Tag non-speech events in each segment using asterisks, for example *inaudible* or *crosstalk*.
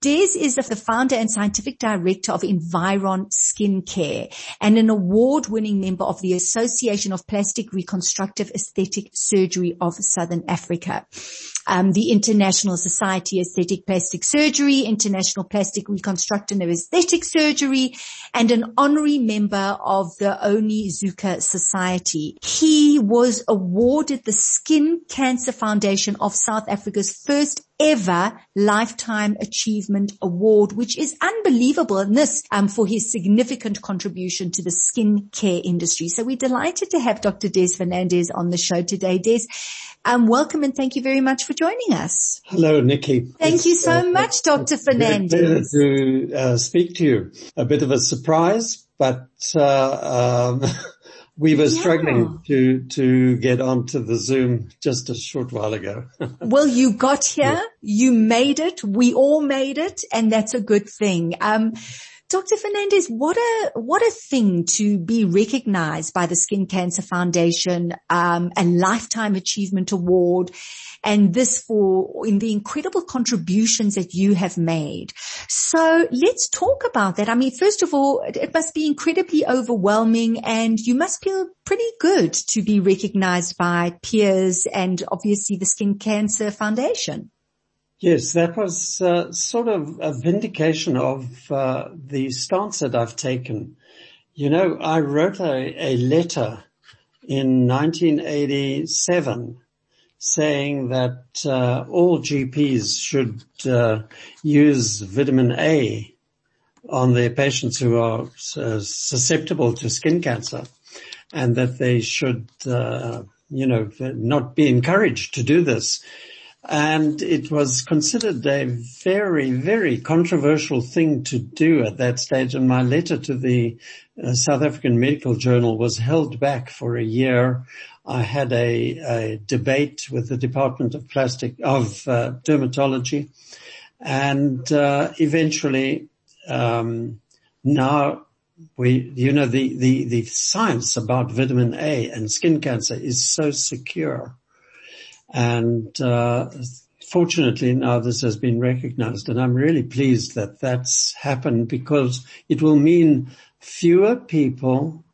Des is the founder and scientific director of Environ Skincare and an award-winning member of the Association of Plastic Reconstructive Aesthetic Surgery of Southern Africa um, the International Society of Aesthetic Plastic Surgery, International Plastic Reconstructive Aesthetic Surgery, and an honorary member of the Onizuka Society. He was awarded the Skin Cancer Foundation of South Africa's first ever Lifetime Achievement Award, which is unbelievable in this um, for his significant contribution to the skin care industry. So we're delighted to have Dr. Des Fernandes on the show today. Des, um, welcome and thank you very much for joining us. Hello, Nikki. Thank it's, you so uh, much, Dr. Fernandes. to uh, speak to you. A bit of a surprise, but uh, um, *laughs* we were yeah. struggling to to get onto the Zoom just a short while ago. *laughs* well, you got here, yeah. you made it, we all made it, and that's a good thing. Um, Dr. Fernandes, what a what a thing to be recognized by the Skin Cancer Foundation, um, a lifetime achievement award, and this for in the incredible contributions that you have made. So let's talk about that. I mean, first of all, it must be incredibly overwhelming, and you must feel pretty good to be recognized by peers and obviously the Skin Cancer Foundation. Yes, that was uh, sort of a vindication of uh, the stance that I've taken. You know, I wrote a, a letter in 1987 saying that uh, all GPs should uh, use vitamin A on their patients who are uh, susceptible to skin cancer and that they should, uh, you know, not be encouraged to do this and it was considered a very, very controversial thing to do at that stage. And my letter to the uh, South African Medical Journal was held back for a year. I had a, a debate with the Department of Plastic of uh, Dermatology, and uh, eventually, um, now we, you know, the, the the science about vitamin A and skin cancer is so secure and uh, fortunately now this has been recognized and I'm really pleased that that's happened because it will mean fewer people,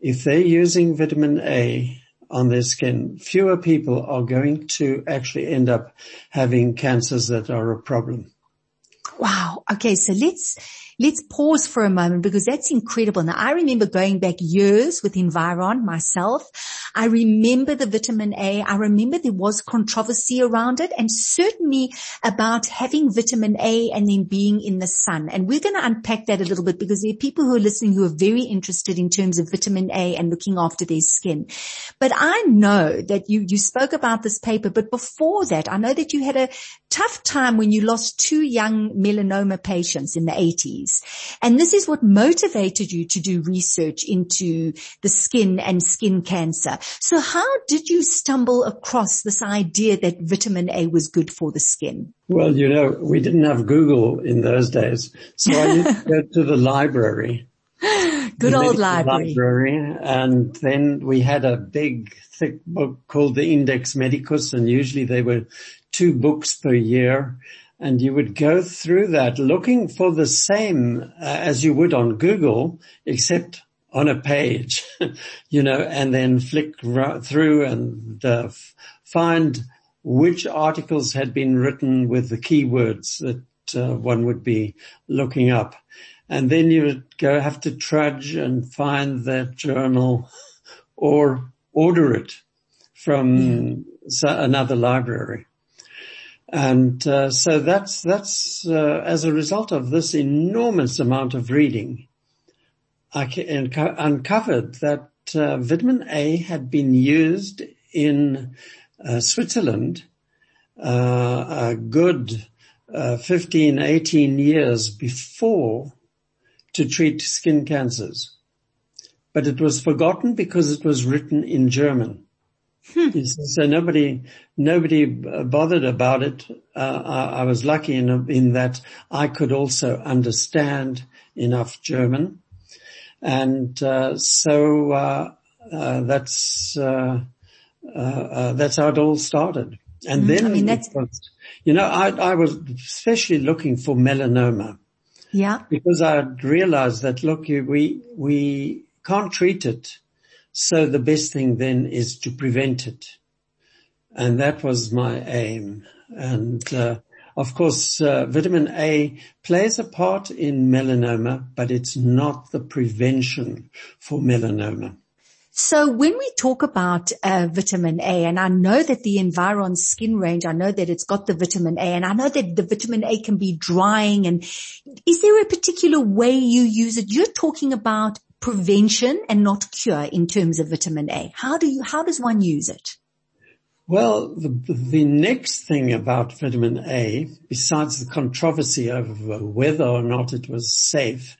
if they're using vitamin A on their skin, fewer people are going to actually end up having cancers that are a problem. Wow. Okay. So let's, let's pause for a moment because that's incredible. Now I remember going back years with Environ myself. I remember the vitamin A. I remember there was controversy around it and certainly about having vitamin A and then being in the sun. And we're going to unpack that a little bit because there are people who are listening who are very interested in terms of vitamin A and looking after their skin. But I know that you, you spoke about this paper, but before that, I know that you had a tough time when you lost two young melanoma patients in the 80s. And this is what motivated you to do research into the skin and skin cancer. So how did you stumble across this idea that vitamin A was good for the skin? Well, you know, we didn't have Google in those days. So I used to go to the library. *laughs* Good old library. library. And then we had a big thick book called the Index Medicus and usually they were two books per year and you would go through that looking for the same uh, as you would on Google, except on a page, *laughs* you know, and then flick r- through and uh, f- find which articles had been written with the keywords that uh, one would be looking up. And then you would go have to trudge and find that journal *laughs* or order it from another library. And uh, so that's that's uh, as a result of this enormous amount of reading, I uncovered that uh, vitamin A had been used in uh, Switzerland uh, a good uh, 15, 18 years before to treat skin cancers. But it was forgotten because it was written in German Hmm. So nobody, nobody bothered about it. Uh, I, I, was lucky in, in that I could also understand enough German. And, uh, so, uh, uh that's, uh, uh, that's how it all started. And mm, then, I mean, that's, was, you know, I, I was especially looking for melanoma. Yeah. Because I realized that, look, we, we can't treat it so the best thing then is to prevent it. And that was my aim. And, uh, of course, uh, vitamin A plays a part in melanoma, but it's not the prevention for melanoma. So when we talk about uh, vitamin A, and I know that the Environ skin range, I know that it's got the vitamin A, and I know that the vitamin A can be drying. And is there a particular way you use it? You're talking about prevention and not cure in terms of vitamin A? How do you, how does one use it? Well, the, the next thing about vitamin A, besides the controversy over whether or not it was safe,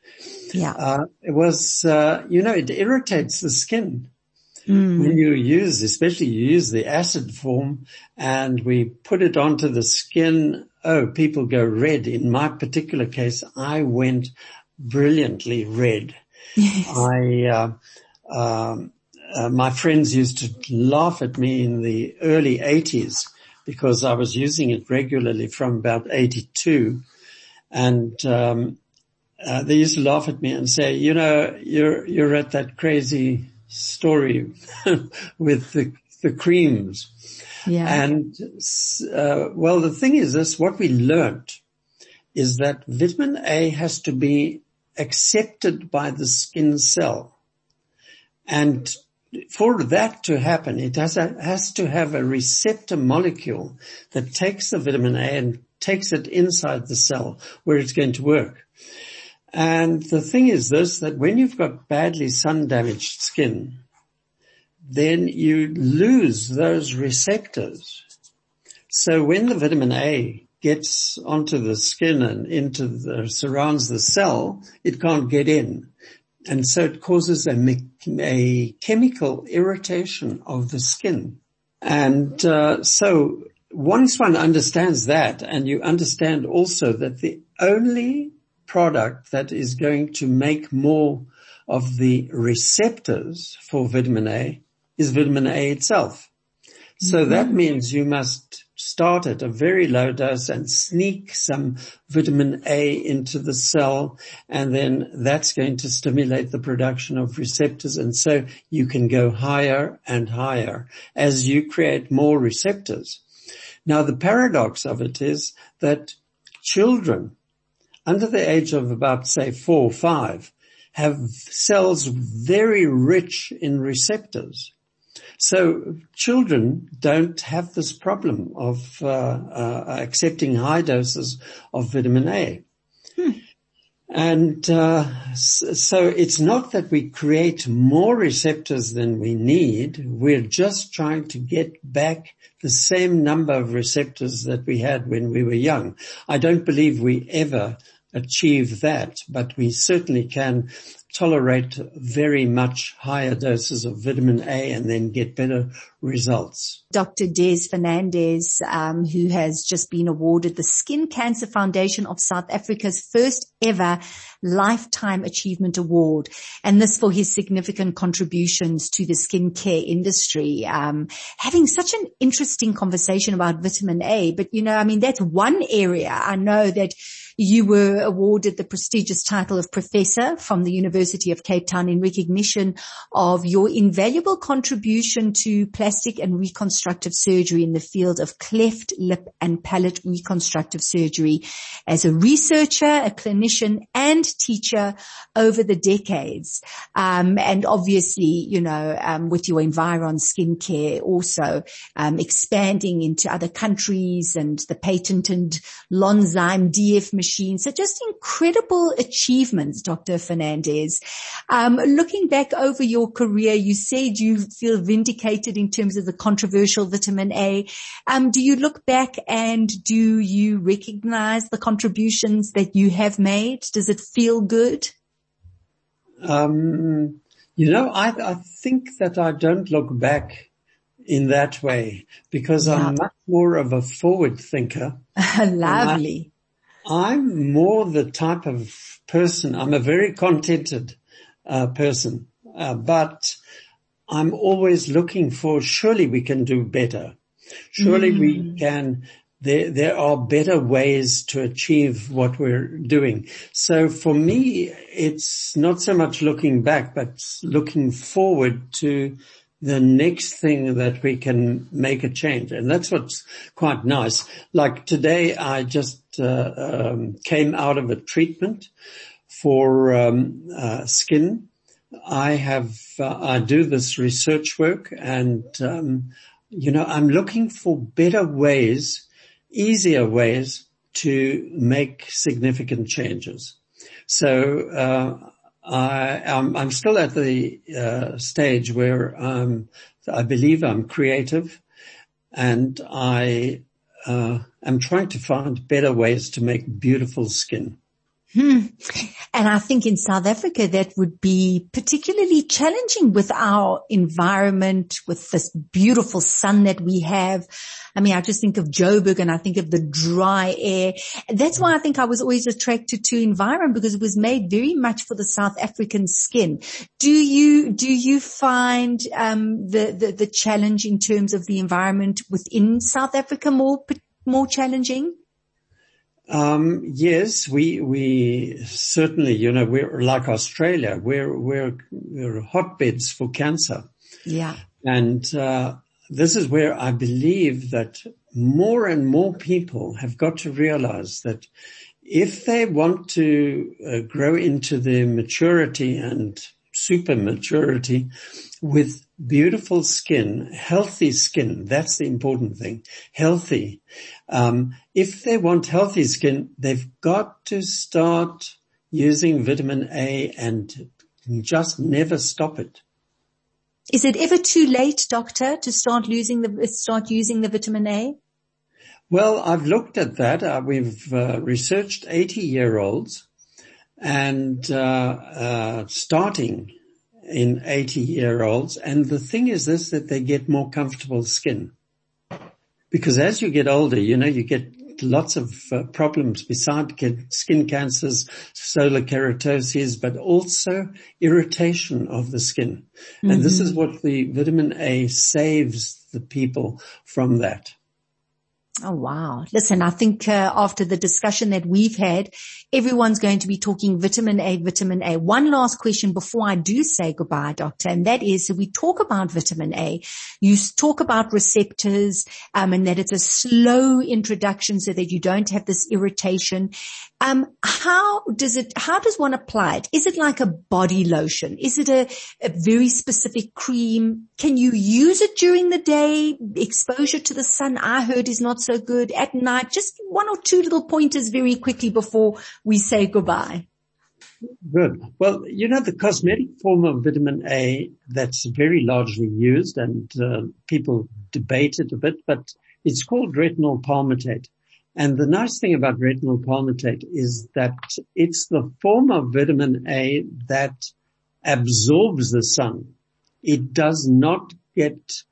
yeah. Uh, it was, uh, you know, it irritates the skin. Mm. When you use, especially you use the acid form and we put it onto the skin, oh, people go red. In my particular case, I went brilliantly red. Yes. I, uh, um, uh, my friends used to laugh at me in the early 80s because I was using it regularly from about 82 and um, uh, they used to laugh at me and say, you know, you're you're at that crazy story *laughs* with the the creams. Yeah. And uh, well, the thing is this: what we learned is that vitamin A has to be accepted by the skin cell. And for that to happen, it has, a, has to have a receptor molecule that takes the vitamin A and takes it inside the cell where it's going to work. And the thing is this, that when you've got badly sun damaged skin, then you lose those receptors. So when the vitamin A gets onto the skin and into the, surrounds the cell, it can't get in. And so it causes a, a chemical irritation of the skin. And uh, so once one understands that and you understand also that the only product that is going to make more of the receptors for vitamin A is vitamin A itself. So mm-hmm. that means you must start at a very low dose and sneak some vitamin A into the cell and then that's going to stimulate the production of receptors and so you can go higher and higher as you create more receptors. Now the paradox of it is that children under the age of about say four or five have cells very rich in receptors. So children don't have this problem of uh, uh, accepting high doses of vitamin A. Hmm. And uh, so it's not that we create more receptors than we need. We're just trying to get back the same number of receptors that we had when we were young. I don't believe we ever achieve that, but we certainly can tolerate very much higher doses of vitamin A and then get better results. Dr. Des Fernandes, um, who has just been awarded the Skin Cancer Foundation of South Africa's first ever Lifetime Achievement Award, and this for his significant contributions to the skincare industry. Um, having such an interesting conversation about vitamin A, but you know, I mean, that's one area I know that you were awarded the prestigious title of professor from the University of Cape Town in recognition of your invaluable contribution to plastic and reconstructive surgery in the field of cleft lip and palate reconstructive surgery as a researcher, a clinician and teacher over the decades. Um, and obviously, you know, um, with your Environ skincare also um, expanding into other countries and the patented Ionzyme DF machine machine. So just incredible achievements, Dr. Fernandes. Um, looking back over your career, you said you feel vindicated in terms of the controversial vitamin A. Um, do you look back and do you recognize the contributions that you have made? Does it feel good? Um, you know, I, I think that I don't look back in that way because Yeah. I'm much more of a forward thinker. *laughs* Lovely. I'm more the type of person, I'm a very contented uh, person, uh, but I'm always looking for, surely we can do better. Surely we can, there, there are better ways to achieve what we're doing. So for me, it's not so much looking back, but looking forward to the next thing that we can make a change. And that's what's quite nice. Like today, I just uh, um, came out of a treatment for um, uh, skin. I have, uh, I do this research work and, um, you know, I'm looking for better ways, easier ways to make significant changes. So, uh, I, I'm, I'm still at the uh, stage where um, I believe I'm creative, and I uh, am trying to find better ways to make beautiful skin. *laughs* And I think in South Africa that would be particularly challenging with our environment, with this beautiful sun that we have. I mean, I just think of Joburg and I think of the dry air. That's why I think I was always attracted to environment because it was made very much for the South African skin. Do you, do you find, um, the, the, the challenge in terms of the environment within South Africa more, more challenging? Um, yes, we we certainly, you know, we're like Australia. We're we're we're hotbeds for cancer, Yeah. and uh, this is where I believe that more and more people have got to realize that if they want to uh, grow into their maturity and super maturity with beautiful skin, healthy skin, that's the important thing, healthy. Um, if they want healthy skin, they've got to start using vitamin A and just never stop it. Is it ever too late, doctor, to start losing the, start using the vitamin A? Well, I've looked at that. Uh, we've uh, researched 80 year olds and uh, uh, starting in 80 year olds. And the thing is this, that they get more comfortable skin. Because as you get older, you know, you get lots of uh, problems beside skin cancers, solar keratoses, but also irritation of the skin. And this is what the vitamin A saves the people from that. Oh wow. Listen, I think uh, after the discussion that we've had, everyone's going to be talking vitamin A, vitamin A. One last question before I do say goodbye, doctor, and that is, so we talk about vitamin A. You talk about receptors, um, and that it's a slow introduction so that you don't have this irritation. Um, how does it, how does one apply it? Is it like a body lotion? Is it a, a very specific cream? Can you use it during the day? Exposure to the sun, I heard is not good at night. Just one or two little pointers very quickly before we say goodbye. Good. Well, you know, the cosmetic form of vitamin A that's very largely used and uh, people debate it a bit, but it's called retinol palmitate. And the nice thing about retinol palmitate is that it's the form of vitamin A that absorbs the sun. It does not get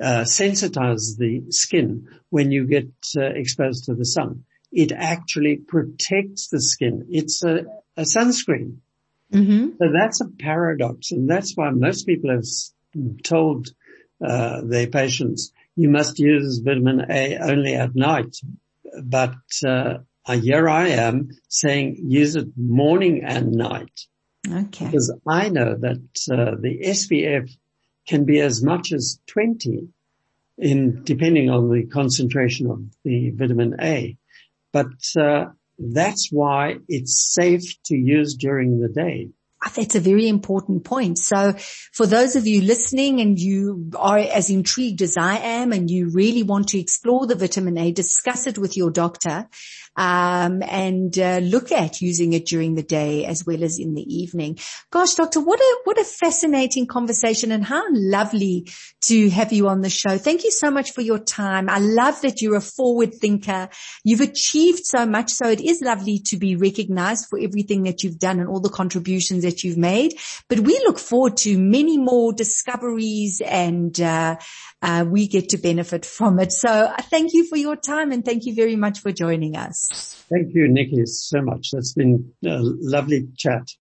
uh, sensitize the skin when you get uh, exposed to the sun. It actually protects the skin. It's a, a sunscreen. Mm-hmm. So that's a paradox, and that's why most people have told uh, their patients you must use vitamin A only at night. But uh, here I am saying use it morning and night Okay. because I know that uh, the SPF can be as much as 20 in depending on the concentration of the vitamin A. But uh, that's why it's safe to use during the day. That's a very important point. So for those of you listening and you are as intrigued as I am and you really want to explore the vitamin A, discuss it with your doctor. Um, and uh, look at using it during the day as well as in the evening. Gosh, doctor, what a what a fascinating conversation, and how lovely to have you on the show. Thank you so much for your time. I love that you're a forward thinker. You've achieved so much, so it is lovely to be recognized for everything that you've done and all the contributions that you've made. But we look forward to many more discoveries and uh, uh, we get to benefit from it. So uh, thank you for your time and thank you very much for joining us. Thank you, Nikki, so much. That's been a lovely chat.